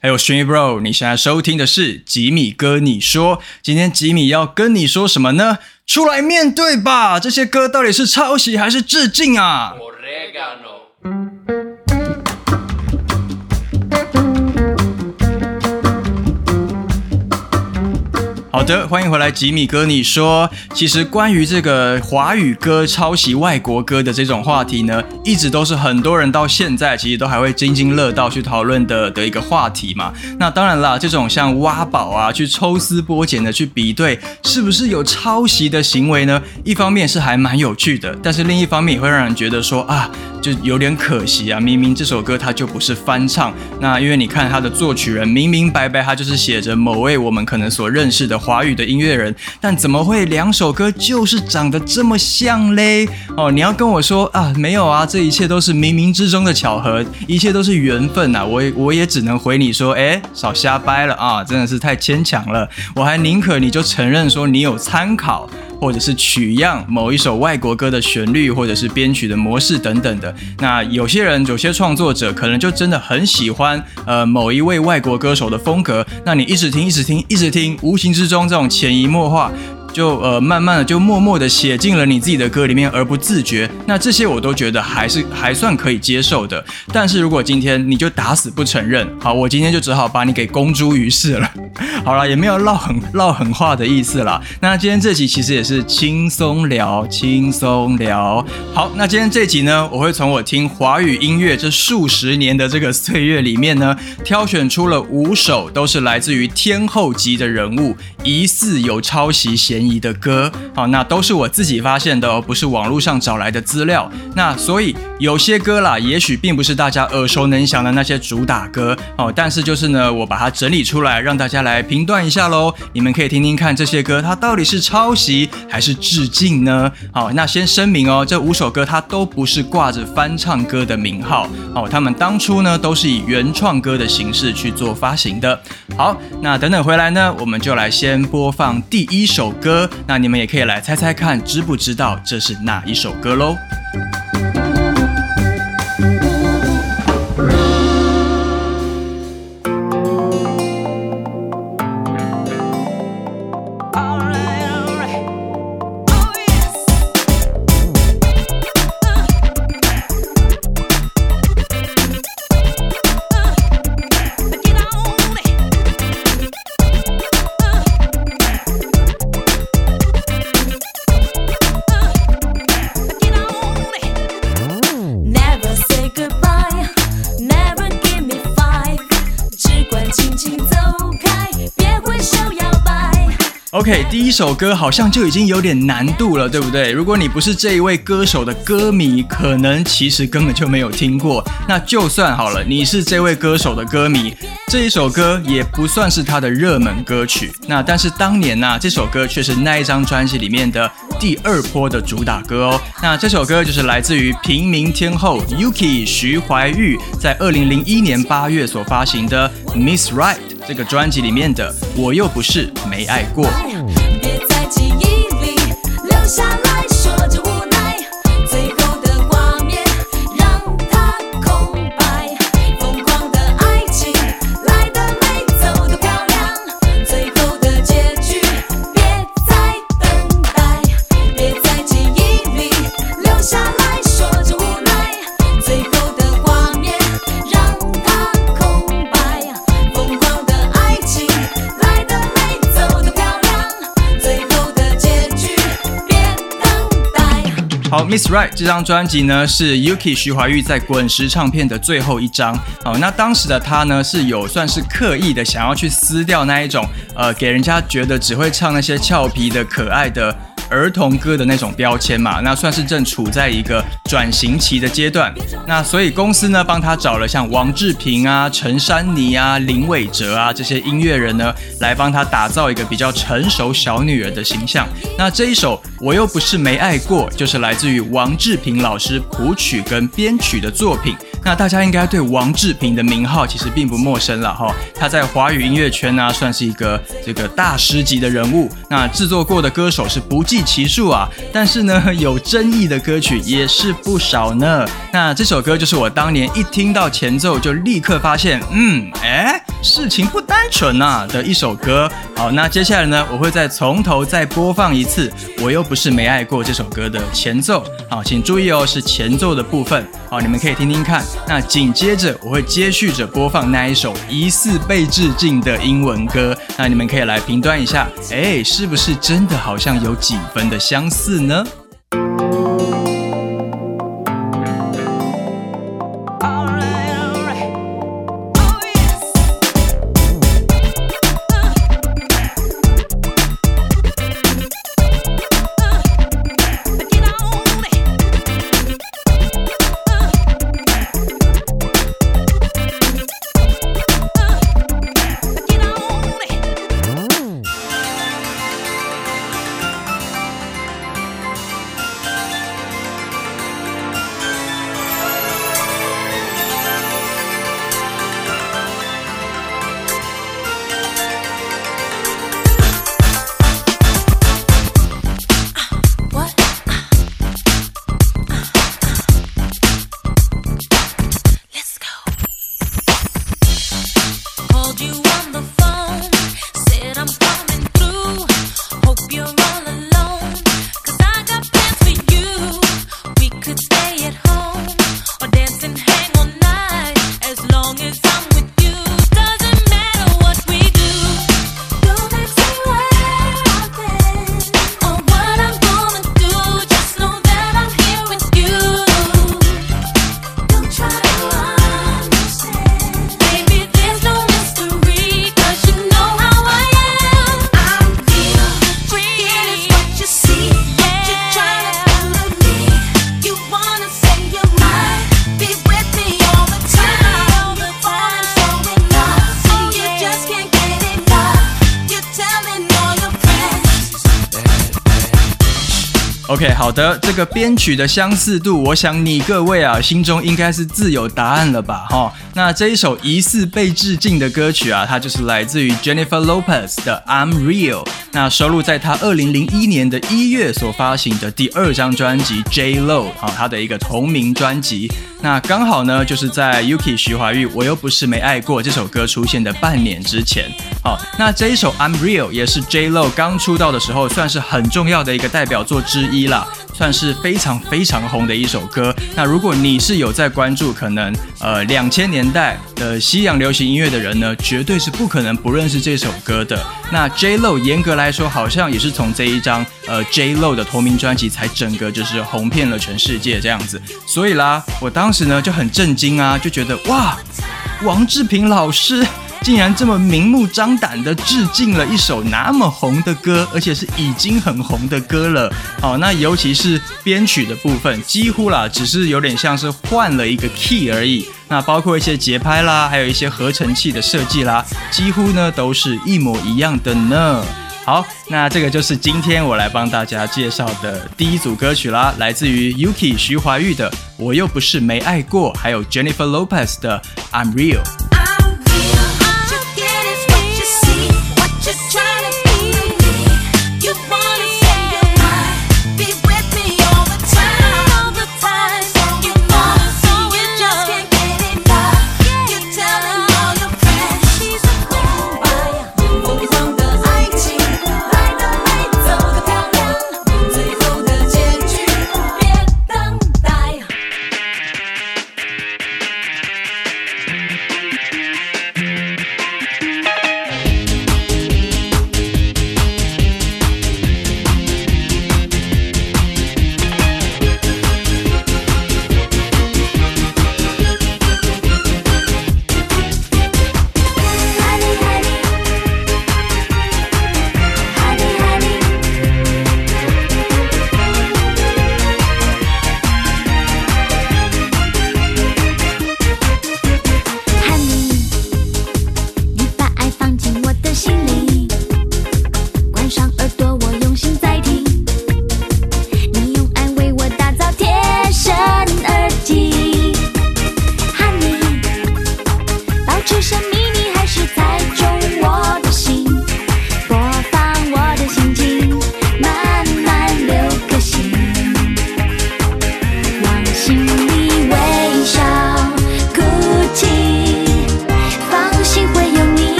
还有 String Bro，你现在收听的是吉米哥，你说今天吉米要跟你说什么呢？出来面对吧，这些歌到底是抄袭还是致敬啊？好的，欢迎回来，吉米哥。你说，其实关于这个华语歌抄袭外国歌的这种话题呢，一直都是很多人到现在其实都还会津津乐道去讨论的的一个话题嘛。那当然啦，这种像挖宝啊，去抽丝剥茧的去比对是不是有抄袭的行为呢？一方面是还蛮有趣的，但是另一方面也会让人觉得说啊，就有点可惜啊。明明这首歌它就不是翻唱，那因为你看它的作曲人明明白白，他就是写着某位我们可能所认识的。华语的音乐人，但怎么会两首歌就是长得这么像嘞？哦，你要跟我说啊，没有啊，这一切都是冥冥之中的巧合，一切都是缘分呐。我我也只能回你说，哎，少瞎掰了啊，真的是太牵强了。我还宁可你就承认说你有参考。或者是取样某一首外国歌的旋律，或者是编曲的模式等等的。那有些人，有些创作者可能就真的很喜欢呃某一位外国歌手的风格。那你一直听，一直听，一直听，无形之中这种潜移默化。就呃，慢慢的就默默的写进了你自己的歌里面，而不自觉。那这些我都觉得还是还算可以接受的。但是如果今天你就打死不承认，好，我今天就只好把你给公诸于世了。好了，也没有唠狠唠狠话的意思啦。那今天这集其实也是轻松聊，轻松聊。好，那今天这集呢，我会从我听华语音乐这数十年的这个岁月里面呢，挑选出了五首，都是来自于天后级的人物，疑似有抄袭嫌疑。你的歌，好，那都是我自己发现的哦，不是网络上找来的资料。那所以有些歌啦，也许并不是大家耳熟能详的那些主打歌哦，但是就是呢，我把它整理出来，让大家来评断一下喽。你们可以听听看这些歌，它到底是抄袭还是致敬呢？好，那先声明哦，这五首歌它都不是挂着翻唱歌的名号哦，他们当初呢都是以原创歌的形式去做发行的。好，那等等回来呢，我们就来先播放第一首歌。那你们也可以来猜猜看，知不知道这是哪一首歌喽？一首歌好像就已经有点难度了，对不对？如果你不是这一位歌手的歌迷，可能其实根本就没有听过。那就算好了，你是这位歌手的歌迷，这一首歌也不算是他的热门歌曲。那但是当年呢，这首歌却是那一张专辑里面的第二波的主打歌哦。那这首歌就是来自于平民天后 Yuki 徐怀钰在二零零一年八月所发行的 Miss Right。这个专辑里面的，我又不是没爱过。Shama.，Miss Right 这张专辑呢是 Yuki 徐怀钰在滚石唱片的最后一张。好，那当时的他呢是有算是刻意的想要去撕掉那一种，呃，给人家觉得只会唱那些俏皮的可爱的。儿童歌的那种标签嘛，那算是正处在一个转型期的阶段。那所以公司呢帮他找了像王志平啊、陈珊妮啊、林伟哲啊这些音乐人呢，来帮他打造一个比较成熟小女人的形象。那这一首我又不是没爱过，就是来自于王志平老师谱曲跟编曲的作品。那大家应该对王志平的名号其实并不陌生了哈，他在华语音乐圈呢算是一个这个大师级的人物。那制作过的歌手是不计其数啊，但是呢 有争议的歌曲也是不少呢。那这首歌就是我当年一听到前奏就立刻发现，嗯，哎。事情不单纯呐的一首歌。好，那接下来呢，我会再从头再播放一次。我又不是没爱过这首歌的前奏。好，请注意哦，是前奏的部分。好，你们可以听听看。那紧接着我会接续着播放那一首疑似被致敬的英文歌。那你们可以来评断一下，哎，是不是真的好像有几分的相似呢？好的，这个编曲的相似度，我想你各位啊心中应该是自有答案了吧？哈，那这一首疑似被致敬的歌曲啊，它就是来自于 Jennifer Lopez 的 I'm Real，那收录在她二零零一年的一月所发行的第二张专辑 J Lo 啊，她的一个同名专辑。那刚好呢，就是在 Yuki 徐怀钰我又不是没爱过这首歌出现的半年之前。好，那这一首 I'm Real 也是 J Lo 刚出道的时候，算是很重要的一个代表作之一。一啦，算是非常非常红的一首歌。那如果你是有在关注可能呃两千年代的西洋流行音乐的人呢，绝对是不可能不认识这首歌的。那 J Lo 严格来说，好像也是从这一张呃 J Lo 的同名专辑才整个就是红遍了全世界这样子。所以啦，我当时呢就很震惊啊，就觉得哇，王志平老师。竟然这么明目张胆的致敬了一首那么红的歌，而且是已经很红的歌了。好，那尤其是编曲的部分，几乎啦，只是有点像是换了一个 key 而已。那包括一些节拍啦，还有一些合成器的设计啦，几乎呢都是一模一样的呢。好，那这个就是今天我来帮大家介绍的第一组歌曲啦，来自于 Yuki 徐怀钰的《我又不是没爱过》，还有 Jennifer Lopez 的《I'm Real》。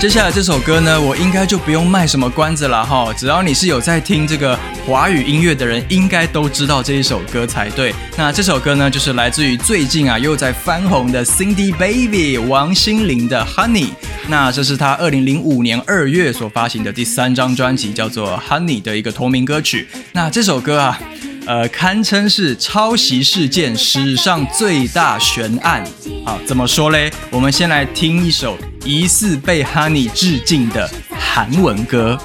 接下来这首歌呢，我应该就不用卖什么关子了哈。只要你是有在听这个华语音乐的人，应该都知道这一首歌才对。那这首歌呢，就是来自于最近啊又在翻红的 Cindy Baby 王心凌的 Honey。那这是她二零零五年二月所发行的第三张专辑，叫做 Honey 的一个同名歌曲。那这首歌啊。呃，堪称是抄袭事件史上最大悬案。好，怎么说嘞？我们先来听一首疑似被 Honey 致敬的韩文歌。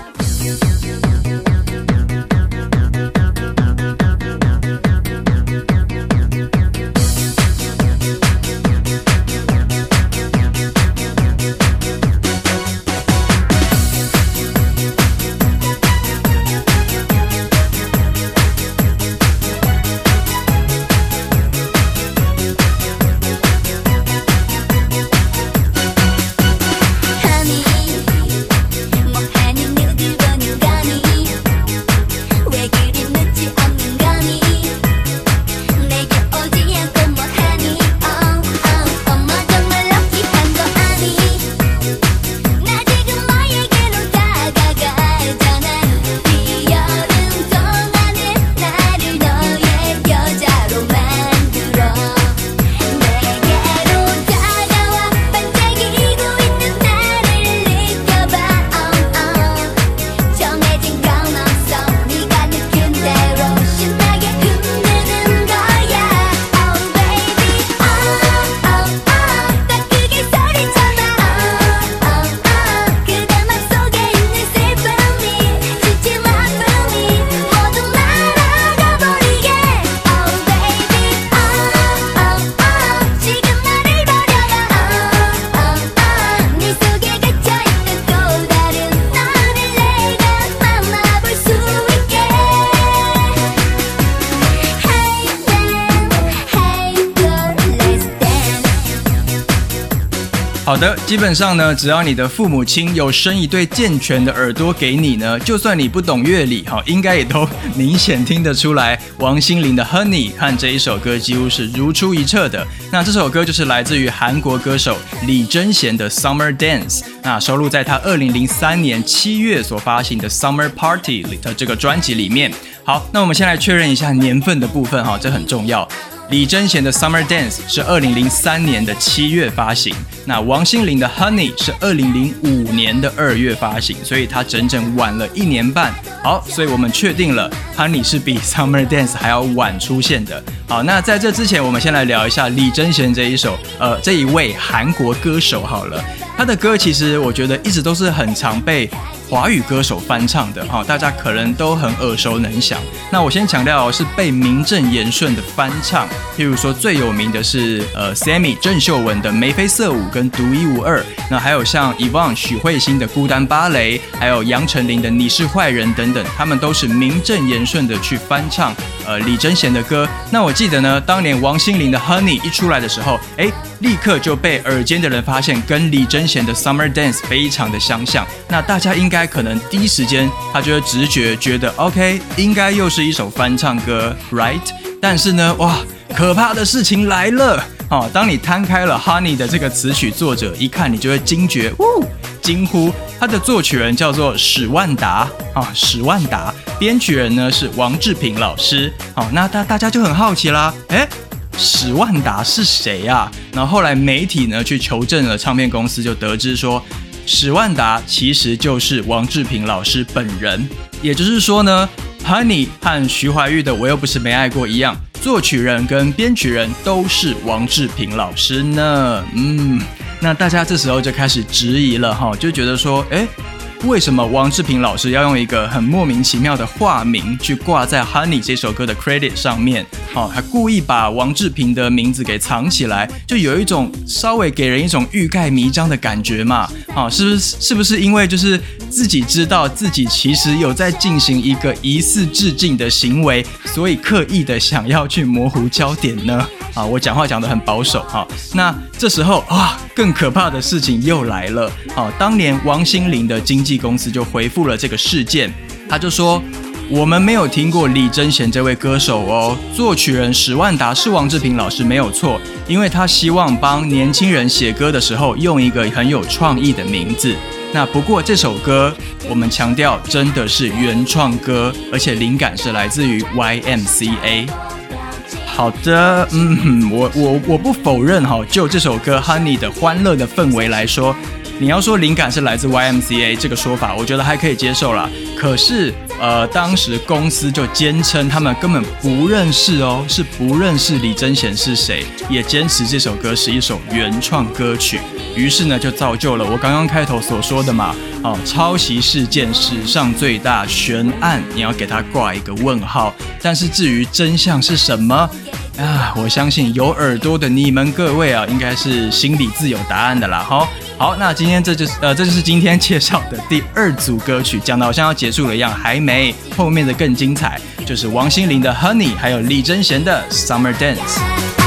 基本上呢，只要你的父母亲有生一对健全的耳朵给你呢，就算你不懂乐理，哈，应该也都明显听得出来，王心凌的《Honey》和这一首歌几乎是如出一辙的。那这首歌就是来自于韩国歌手李贞贤的《Summer Dance》，那收录在他二零零三年七月所发行的《Summer Party》里的这个专辑里面。好，那我们先来确认一下年份的部分，哈，这很重要。李贞贤的《Summer Dance》是二零零三年的七月发行，那王心凌的《Honey》是二零零五年的二月发行，所以它整整晚了一年半。好，所以我们确定了《Honey》是比《Summer Dance》还要晚出现的。好，那在这之前，我们先来聊一下李贞贤这一首，呃，这一位韩国歌手。好了，他的歌其实我觉得一直都是很常被。华语歌手翻唱的哈，大家可能都很耳熟能详。那我先强调是被名正言顺的翻唱，譬如说最有名的是呃 Sammy 郑秀文的眉飞色舞跟独一无二，那还有像 Yvonne 许慧欣的孤单芭蕾，还有杨丞琳的你是坏人等等，他们都是名正言顺的去翻唱呃李贞贤的歌。那我记得呢，当年王心凌的 Honey 一出来的时候，哎。立刻就被耳尖的人发现，跟李贞贤的《Summer Dance》非常的相像。那大家应该可能第一时间，他就会直觉觉得，OK，应该又是一首翻唱歌，Right？但是呢，哇，可怕的事情来了！哦，当你摊开了《Honey》的这个词曲作者，一看你就会惊觉，呜，惊呼，他的作曲人叫做史万达啊，史万达，编曲人呢是王志平老师。好，那大大家就很好奇啦，哎。史万达是谁啊？然后后来媒体呢去求证了唱片公司，就得知说，史万达其实就是王志平老师本人。也就是说呢，Honey 和徐怀钰的我又不是没爱过一样，作曲人跟编曲人都是王志平老师呢。嗯，那大家这时候就开始质疑了哈，就觉得说，哎。为什么王志平老师要用一个很莫名其妙的化名去挂在《Honey》这首歌的 credit 上面？哦，还故意把王志平的名字给藏起来，就有一种稍微给人一种欲盖弥彰的感觉嘛？哦，是不是？是不是因为就是自己知道自己其实有在进行一个疑似致敬的行为，所以刻意的想要去模糊焦点呢？啊，我讲话讲得很保守哈。那这时候啊，更可怕的事情又来了。啊，当年王心凌的经纪公司就回复了这个事件，他就说：我们没有听过李贞贤这位歌手哦，作曲人史万达是王志平老师没有错，因为他希望帮年轻人写歌的时候用一个很有创意的名字。那不过这首歌我们强调真的是原创歌，而且灵感是来自于 YMCA。好的，嗯，我我我不否认哈，就这首歌《Honey》的欢乐的氛围来说，你要说灵感是来自 YMCA 这个说法，我觉得还可以接受啦。可是，呃，当时公司就坚称他们根本不认识哦，是不认识李贞贤是谁，也坚持这首歌是一首原创歌曲。于是呢，就造就了我刚刚开头所说的嘛，哦，抄袭事件史上最大悬案，你要给他挂一个问号。但是至于真相是什么？啊，我相信有耳朵的你们各位啊，应该是心里自有答案的啦。好，好，那今天这就是呃，这就是今天介绍的第二组歌曲，讲的好像要结束了一样，还没，后面的更精彩，就是王心凌的 Honey，还有李贞贤的 Summer Dance。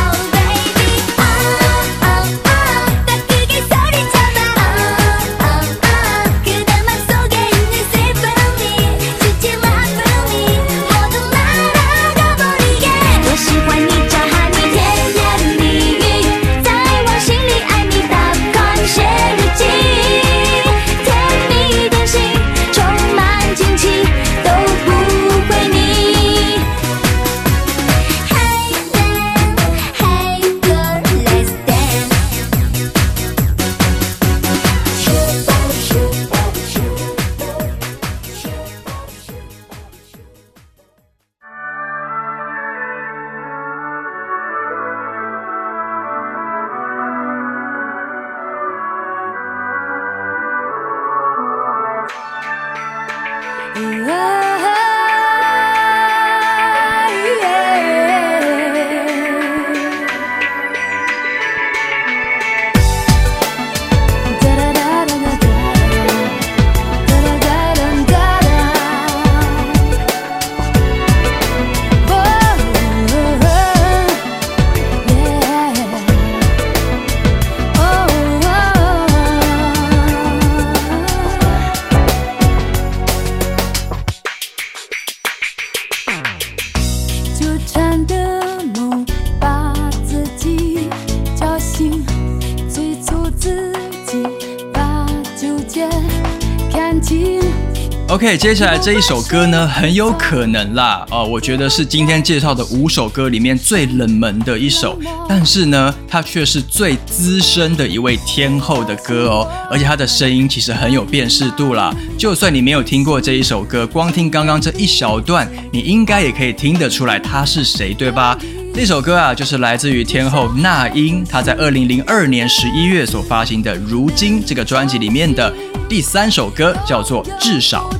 接下来这一首歌呢，很有可能啦，哦，我觉得是今天介绍的五首歌里面最冷门的一首，但是呢，它却是最资深的一位天后的歌哦，而且她的声音其实很有辨识度啦，就算你没有听过这一首歌，光听刚刚这一小段，你应该也可以听得出来她是谁，对吧？这首歌啊，就是来自于天后那英，她在二零零二年十一月所发行的《如今》这个专辑里面的第三首歌，叫做《至少》。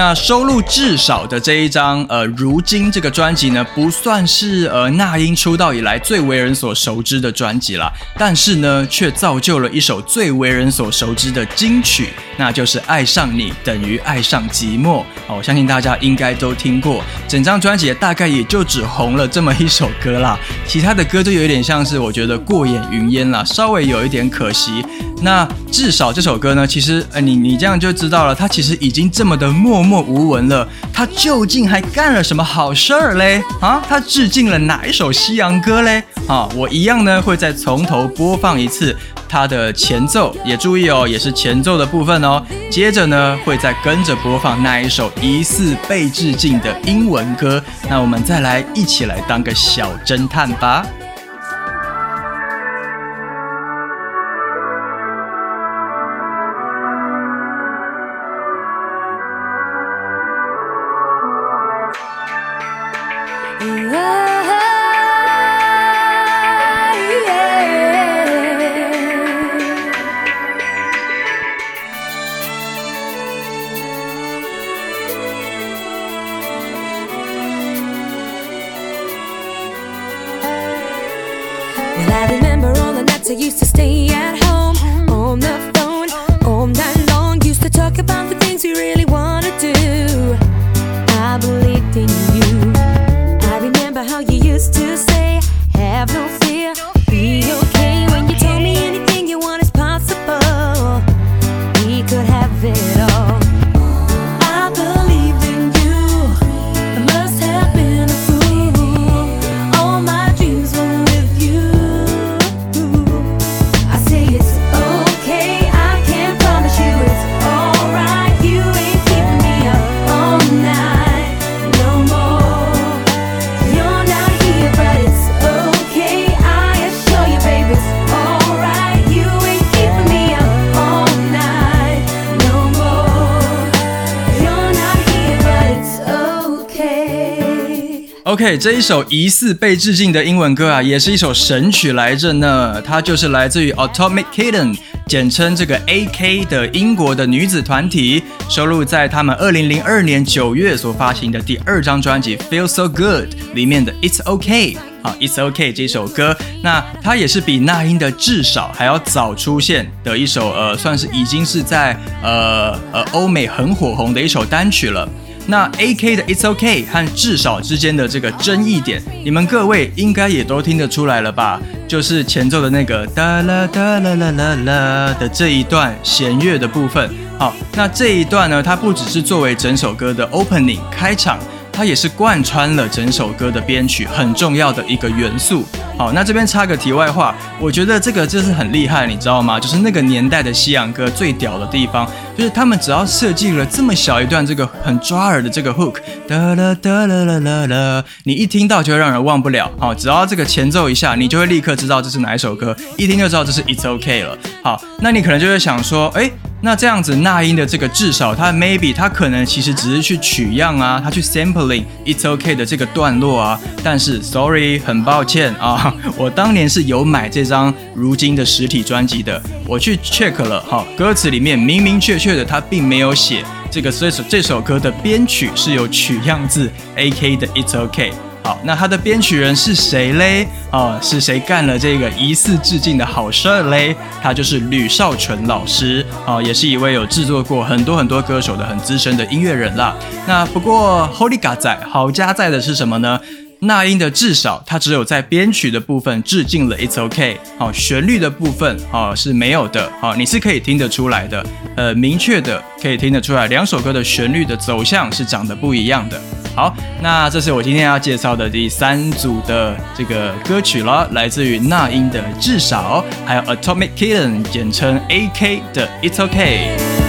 那收录至少的这一张，呃，如今这个专辑呢，不算是呃那英出道以来最为人所熟知的专辑了，但是呢，却造就了一首最为人所熟知的金曲，那就是《爱上你等于爱上寂寞》。哦，我相信大家应该都听过，整张专辑大概也就只红了这么一首歌啦，其他的歌就有点像是我觉得过眼云烟啦，稍微有一点可惜。那至少这首歌呢，其实呃，你你这样就知道了，它其实已经这么的默默无闻了，他究竟还干了什么好事儿嘞？啊，他致敬了哪一首西洋歌嘞？啊，我一样呢会再从头播放一次他的前奏，也注意哦，也是前奏的部分哦。接着呢会再跟着播放那一首疑似被致敬的英文歌，那我们再来一起来当个小侦探吧。OK，这一首疑似被致敬的英文歌啊，也是一首神曲来着呢。它就是来自于 Atomic Kitten，简称这个 AK 的英国的女子团体，收录在他们二零零二年九月所发行的第二张专辑《Feel So Good》里面的 It's OK 啊，It's OK 这首歌。那它也是比那英的至少还要早出现的一首，呃，算是已经是在呃呃欧美很火红的一首单曲了。那 A K 的 It's OK 和至少之间的这个争议点，你们各位应该也都听得出来了吧？就是前奏的那个哒啦哒啦啦啦啦的这一段弦乐的部分。好，那这一段呢，它不只是作为整首歌的 opening 开场。它也是贯穿了整首歌的编曲很重要的一个元素。好，那这边插个题外话，我觉得这个就是很厉害，你知道吗？就是那个年代的西洋歌最屌的地方，就是他们只要设计了这么小一段这个很抓耳的这个 hook，哒啦哒啦啦啦啦，你一听到就会让人忘不了。好，只要这个前奏一下，你就会立刻知道这是哪一首歌，一听就知道这是 It's OK 了。好，那你可能就会想说，哎。那这样子，那英的这个至少，他 maybe 他可能其实只是去取样啊，他去 sampling it's okay 的这个段落啊。但是 sorry，很抱歉啊，我当年是有买这张如今的实体专辑的，我去 check 了哈，歌词里面明明确确的，他并没有写这个这首这首歌的编曲是有取样自 AK 的 it's okay。好，那他的编曲人是谁嘞？啊，是谁干了这个疑似致敬的好事嘞？他就是吕少纯老师啊，也是一位有制作过很多很多歌手的很资深的音乐人啦。那不过 Holy God 在好家在的是什么呢？那英的至少它只有在编曲的部分致敬了 It's OK，好，旋律的部分啊是没有的，好，你是可以听得出来的，呃，明确的可以听得出来，两首歌的旋律的走向是长得不一样的。好，那这是我今天要介绍的第三组的这个歌曲了，来自于那英的至少，还有 Atomic Kitten，简称 AK 的 It's OK。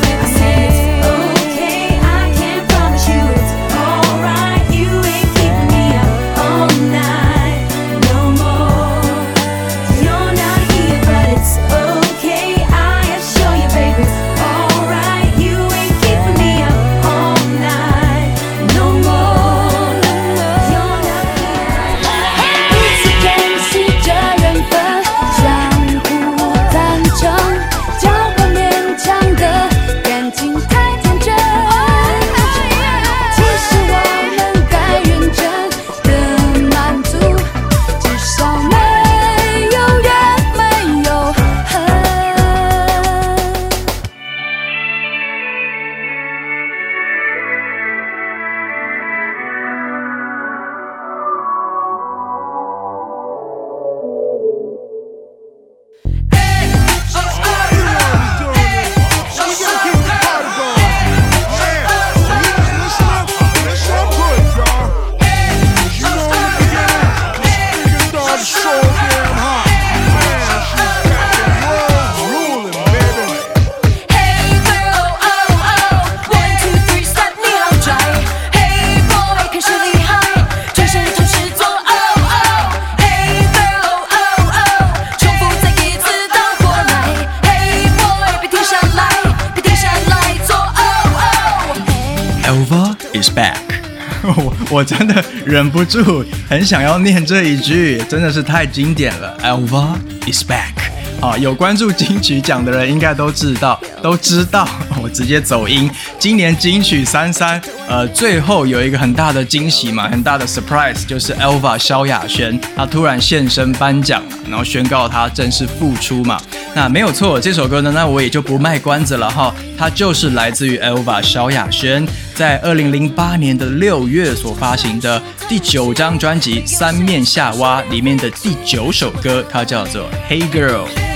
我真的忍不住，很想要念这一句，真的是太经典了。Elva is back。啊，有关注金曲奖的人应该都知道，都知道。我直接走音。今年金曲三三，呃，最后有一个很大的惊喜嘛，很大的 surprise，就是 Elva 萧亚轩，她突然现身颁奖，然后宣告她正式复出嘛。那没有错，这首歌呢，那我也就不卖关子了哈，它就是来自于 Elva 萧亚轩在二零零八年的六月所发行的第九张专辑《三面夏娃》里面的第九首歌，它叫做 Hey Girl。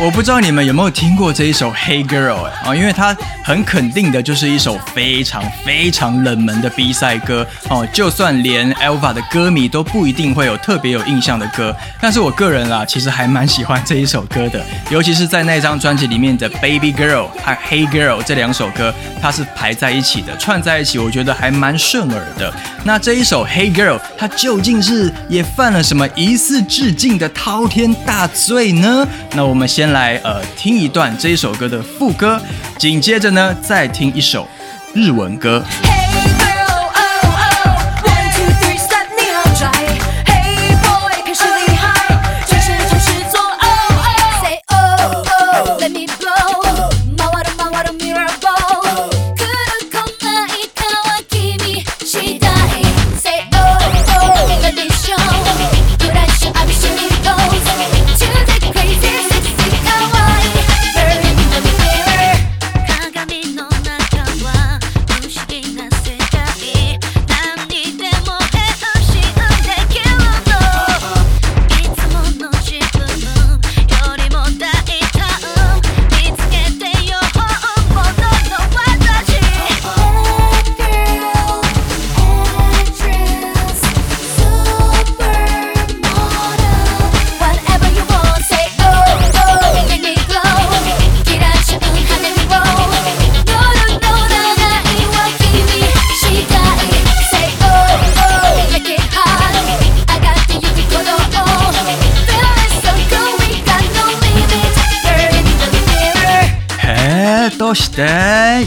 我不知道你们有没有听过这一首《Hey Girl》哎啊，因为它很肯定的就是一首非常非常冷门的 B 赛歌哦，就算连 Elva 的歌迷都不一定会有特别有印象的歌，但是我个人啊，其实还蛮喜欢这一首歌的，尤其是在那张专辑里面的《Baby Girl》和《Hey Girl》这两首歌，它是排在一起的，串在一起，我觉得还蛮顺耳的。那这一首《Hey Girl》，它究竟是也犯了什么疑似致敬的滔天大罪呢？那我们先来呃听一段这一首歌的副歌，紧接着呢再听一首日文歌。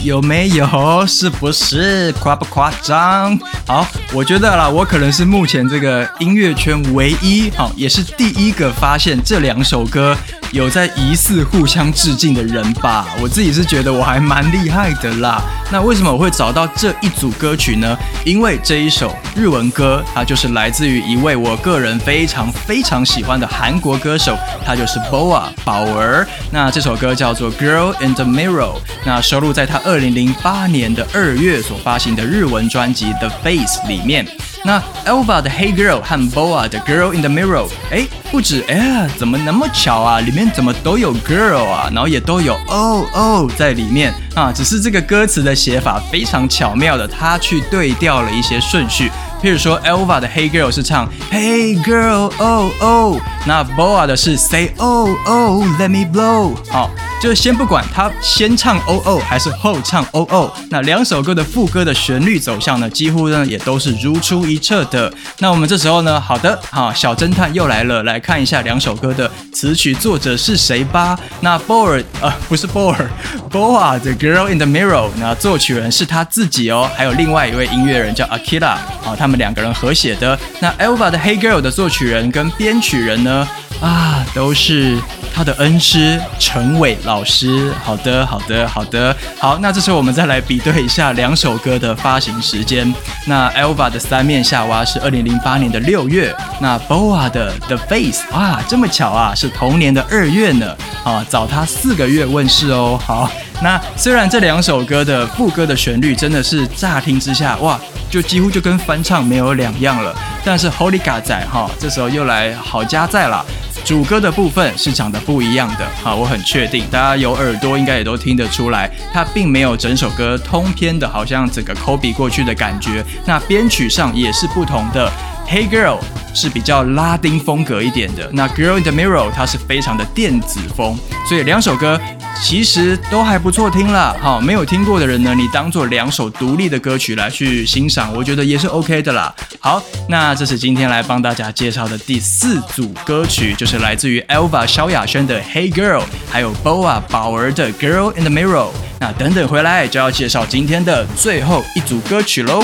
有没有？是不是夸不夸张？好，我觉得啦，我可能是目前这个音乐圈唯一，好，也是第一个发现这两首歌。有在疑似互相致敬的人吧，我自己是觉得我还蛮厉害的啦。那为什么我会找到这一组歌曲呢？因为这一首日文歌，它就是来自于一位我个人非常非常喜欢的韩国歌手，他就是 BoA 宝儿。那这首歌叫做《Girl in the Mirror》，那收录在他二零零八年的二月所发行的日文专辑《The Face》里面。那 Elva 的 Hey Girl 和 Boa 的 Girl in the Mirror，哎，不止哎，怎么那么巧啊？里面怎么都有 Girl 啊？然后也都有 Oh Oh 在里面啊？只是这个歌词的写法非常巧妙的，它去对调了一些顺序。譬如说，Elva 的 Hey Girl 是唱 Hey Girl Oh Oh，那 Boa 的是 Say Oh Oh Let Me Blow。好。就先不管他先唱 Oh Oh 还是后唱 Oh Oh，，那两首歌的副歌的旋律走向呢，几乎呢也都是如出一辙的。那我们这时候呢，好的，好，小侦探又来了，来看一下两首歌的词曲作者是谁吧。那 Boa，呃不是 Boa，Boa 的 Girl in the Mirror，那作曲人是他自己哦，还有另外一位音乐人叫 Akira，啊，他他们两个人合写的。那 Elva 的 Hey Girl 的作曲人跟编曲人呢？啊，都是他的恩师陈伟老师。好的，好的，好的，好。那这时候我们再来比对一下两首歌的发行时间。那 Elva 的三面夏娃是二零零八年的六月，那 Boa 的 The Face 啊，这么巧啊，是同年的二月呢。啊，早他四个月问世哦。好，那虽然这两首歌的副歌的旋律真的是乍听之下，哇，就几乎就跟翻唱没有两样了。但是 Holy g a 仔哈，这时候又来好加在了。主歌的部分是长得不一样的，好，我很确定，大家有耳朵应该也都听得出来，它并没有整首歌通篇的，好像整个 Kobe 过去的感觉。那编曲上也是不同的，Hey Girl 是比较拉丁风格一点的，那 Girl in the Mirror 它是非常的电子风，所以两首歌。其实都还不错听了，好，没有听过的人呢，你当做两首独立的歌曲来去欣赏，我觉得也是 OK 的啦。好，那这是今天来帮大家介绍的第四组歌曲，就是来自于 Elva 萧亚轩的 Hey Girl，还有 Boa 宝儿的 Girl in the Mirror。那等等回来就要介绍今天的最后一组歌曲喽。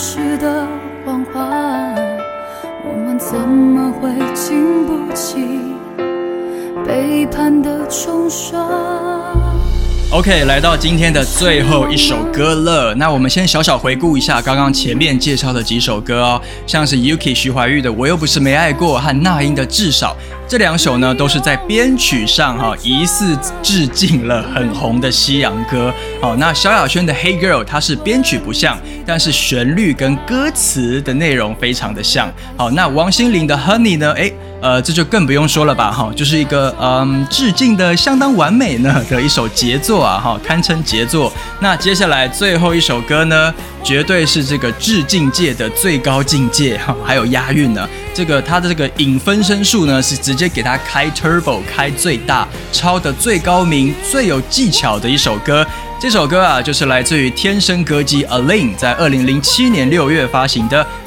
城市的谎话。我们怎么会经不起背叛的冲刷？OK，来到今天的最后一首歌了。那我们先小小回顾一下刚刚前面介绍的几首歌哦，像是 Yuki 徐怀钰的《我又不是没爱过》和那英的《至少》这两首呢，都是在编曲上哈疑似致敬了很红的西洋歌。好，那萧亚轩的《Hey Girl》它是编曲不像，但是旋律跟歌词的内容非常的像。好，那王心凌的《Honey》呢？诶。呃，这就更不用说了吧，哈，就是一个嗯致敬的相当完美呢的一首杰作啊，哈，堪称杰作。那接下来最后一首歌呢，绝对是这个致敬界的最高境界，哈，还有押韵呢。这个它的这个影分身术呢，是直接给它开 turbo 开最大，抄的最高明、最有技巧的一首歌。这首歌啊，就是来自于天生歌姬 Alin 在二零零七年六月发行的《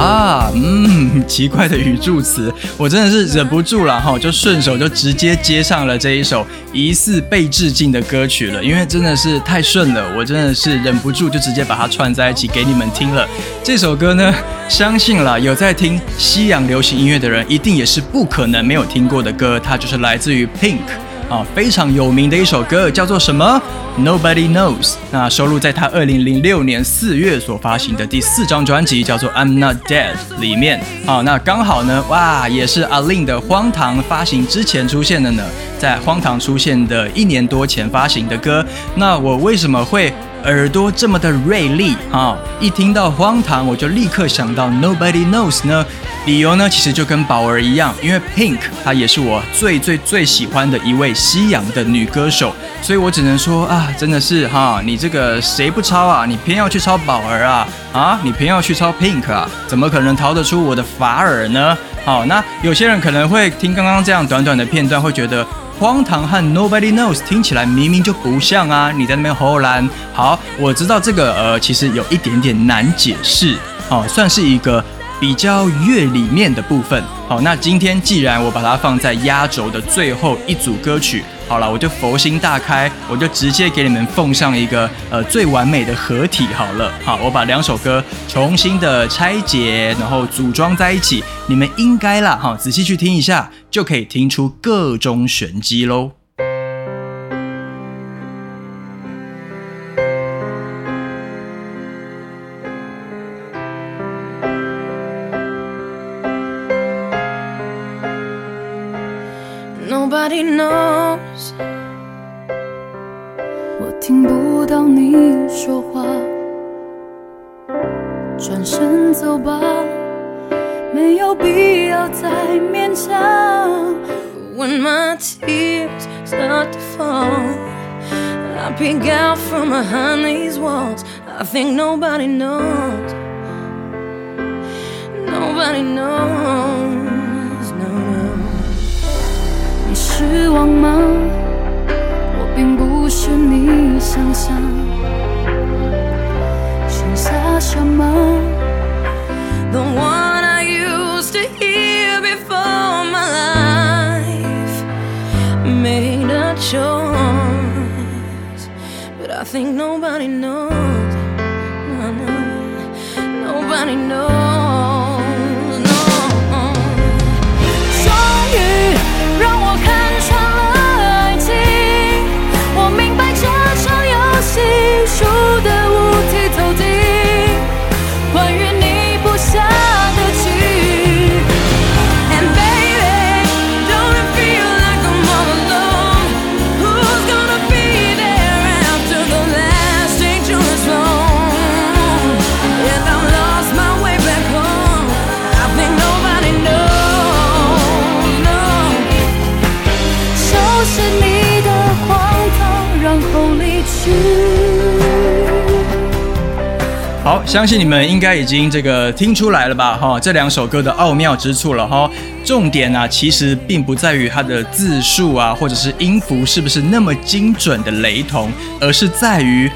啊，嗯奇怪的语助词，我真的是忍不住了哈，就顺手就直接接上了这一首疑似被致敬的歌曲了，因为真的是太顺了，我真的是忍不住就直接把它串在一起给你们听了。这首歌呢，相信了有在听西洋流行音乐的人，一定也是不可能没有听过的歌，它就是来自于 Pink。啊，非常有名的一首歌叫做什么？Nobody knows。那收录在他二零零六年四月所发行的第四张专辑叫做 I'm Not Dead 里面。啊，那刚好呢，哇，也是阿令的《荒唐》发行之前出现的呢，在《荒唐》出现的一年多前发行的歌。那我为什么会？耳朵这么的锐利啊！一听到荒唐，我就立刻想到 Nobody Knows 呢。理由呢，其实就跟宝儿一样，因为 Pink 她也是我最最最喜欢的一位西洋的女歌手，所以我只能说啊，真的是哈，你这个谁不抄啊？你偏要去抄宝儿啊？啊，你偏要去抄 Pink 啊？怎么可能逃得出我的法耳呢？好，那有些人可能会听刚刚这样短短的片段，会觉得。荒唐和 Nobody Knows 听起来明明就不像啊！你在那边吼烂。好，我知道这个呃，其实有一点点难解释，好，算是一个比较乐里面的部分。好，那今天既然我把它放在压轴的最后一组歌曲。好了，我就佛心大开，我就直接给你们奉上一个呃最完美的合体好了。好，我把两首歌重新的拆解，然后组装在一起，你们应该啦哈，仔细去听一下，就可以听出各种玄机喽。吧，没有必要再勉强。when my tears start to fall. I peek out from behind these walls. I think nobody knows. Nobody knows. No, no. 你失望吗？我并不是你想象。剩下什么？The one I used to hear before my life made a choice. But I think nobody knows. No, no, nobody knows. 相信你们应该已经这个听出来了吧？哈，这两首歌的奥妙之处了哈。重点呢，其实并不在于它的字数啊，或者是音符是不是那么精准的雷同，而是在于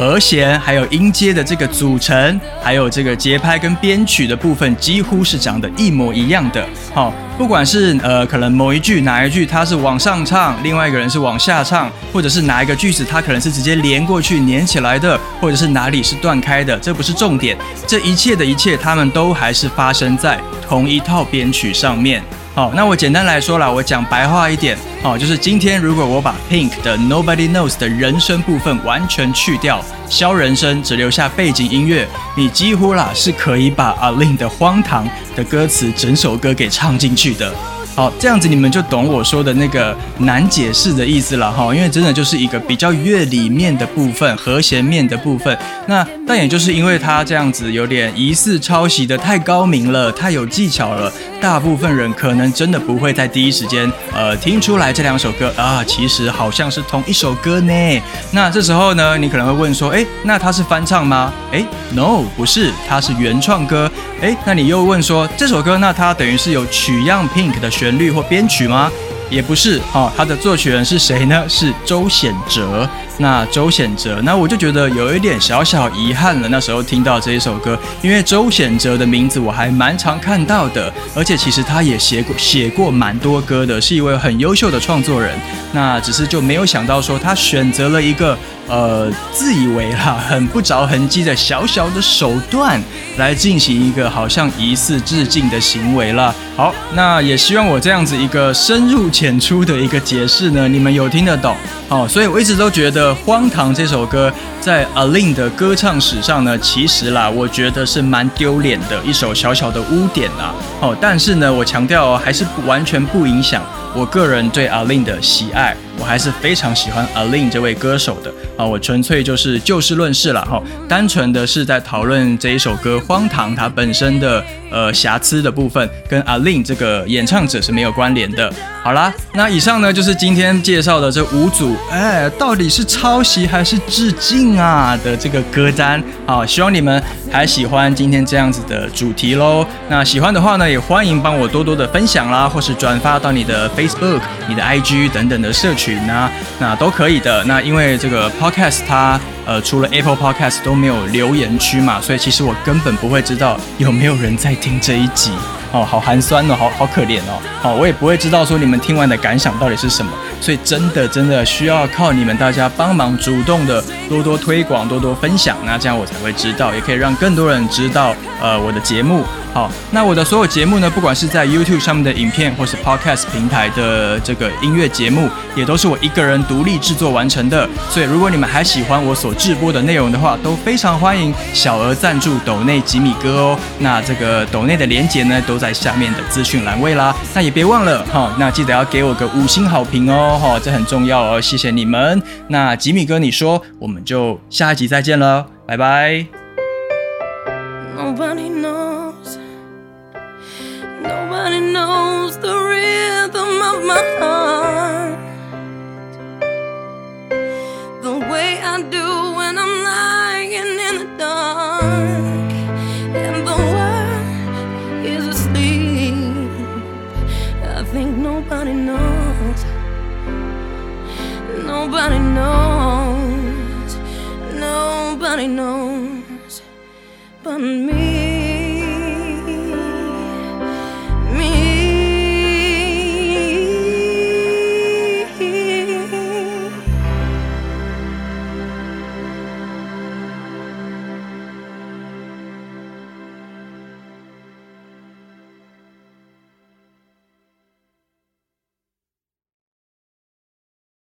和弦还有音阶的这个组成，还有这个节拍跟编曲的部分，几乎是长得一模一样的。好，不管是呃可能某一句哪一句它是往上唱，另外一个人是往下唱，或者是哪一个句子它可能是直接连过去连起来的，或者是哪里是断开的，这不是重点。这一切的一切，它们都还是发生在同一套编曲上面。好，那我简单来说啦，我讲白话一点，好，就是今天如果我把 Pink 的 Nobody Knows 的人声部分完全去掉，消人声，只留下背景音乐，你几乎啦是可以把 a l i n 的荒唐的歌词整首歌给唱进去的。好，这样子你们就懂我说的那个难解释的意思了哈，因为真的就是一个比较乐理面的部分，和弦面的部分。那但也就是因为它这样子有点疑似抄袭的太高明了，太有技巧了，大部分人可能真的不会在第一时间呃听出来这两首歌啊，其实好像是同一首歌呢。那这时候呢，你可能会问说，诶，那它是翻唱吗？诶 n o 不是，它是原创歌。诶，那你又问说，这首歌那它等于是有取样 Pink 的旋律或编曲吗？也不是哦，他的作曲人是谁呢？是周显哲。那周显哲，那我就觉得有一点小小遗憾了。那时候听到这一首歌，因为周显哲的名字我还蛮常看到的，而且其实他也写过写过蛮多歌的，是一位很优秀的创作人。那只是就没有想到说他选择了一个呃自以为啦很不着痕迹的小小的手段来进行一个好像疑似致敬的行为了。好，那也希望我这样子一个深入浅出的一个解释呢，你们有听得懂？哦，所以我一直都觉得。《荒唐》这首歌在 a l i n 的歌唱史上呢，其实啦，我觉得是蛮丢脸的一首小小的污点啦。哦，但是呢，我强调哦，还是不完全不影响我个人对 a l i n 的喜爱。我还是非常喜欢 a l i n 这位歌手的啊，我纯粹就是就事论事了哈，单纯的是在讨论这一首歌《荒唐》它本身的呃瑕疵的部分，跟 a l i n 这个演唱者是没有关联的。好啦，那以上呢就是今天介绍的这五组，哎，到底是抄袭还是致敬啊的这个歌单啊，希望你们还喜欢今天这样子的主题喽。那喜欢的话呢，也欢迎帮我多多的分享啦，或是转发到你的 Facebook、你的 IG 等等的社群。那那都可以的。那因为这个 podcast 它呃除了 Apple Podcast 都没有留言区嘛，所以其实我根本不会知道有没有人在听这一集。哦，好寒酸哦，好好可怜哦。好，我也不会知道说你们听完的感想到底是什么。所以真的真的需要靠你们大家帮忙，主动的多多推广，多多分享。那这样我才会知道，也可以让更多人知道呃我的节目。好，那我的所有节目呢，不管是在 YouTube 上面的影片，或是 Podcast 平台的这个音乐节目，也都是我一个人独立制作完成的。所以如果你们还喜欢我所制播的内容的话，都非常欢迎小额赞助斗内吉米哥哦。那这个斗内的连结呢，都在下面的资讯栏位啦。那也别忘了哈，那记得要给我个五星好评哦，哈，这很重要哦，谢谢你们。那吉米哥，你说，我们就下一集再见了，拜拜。on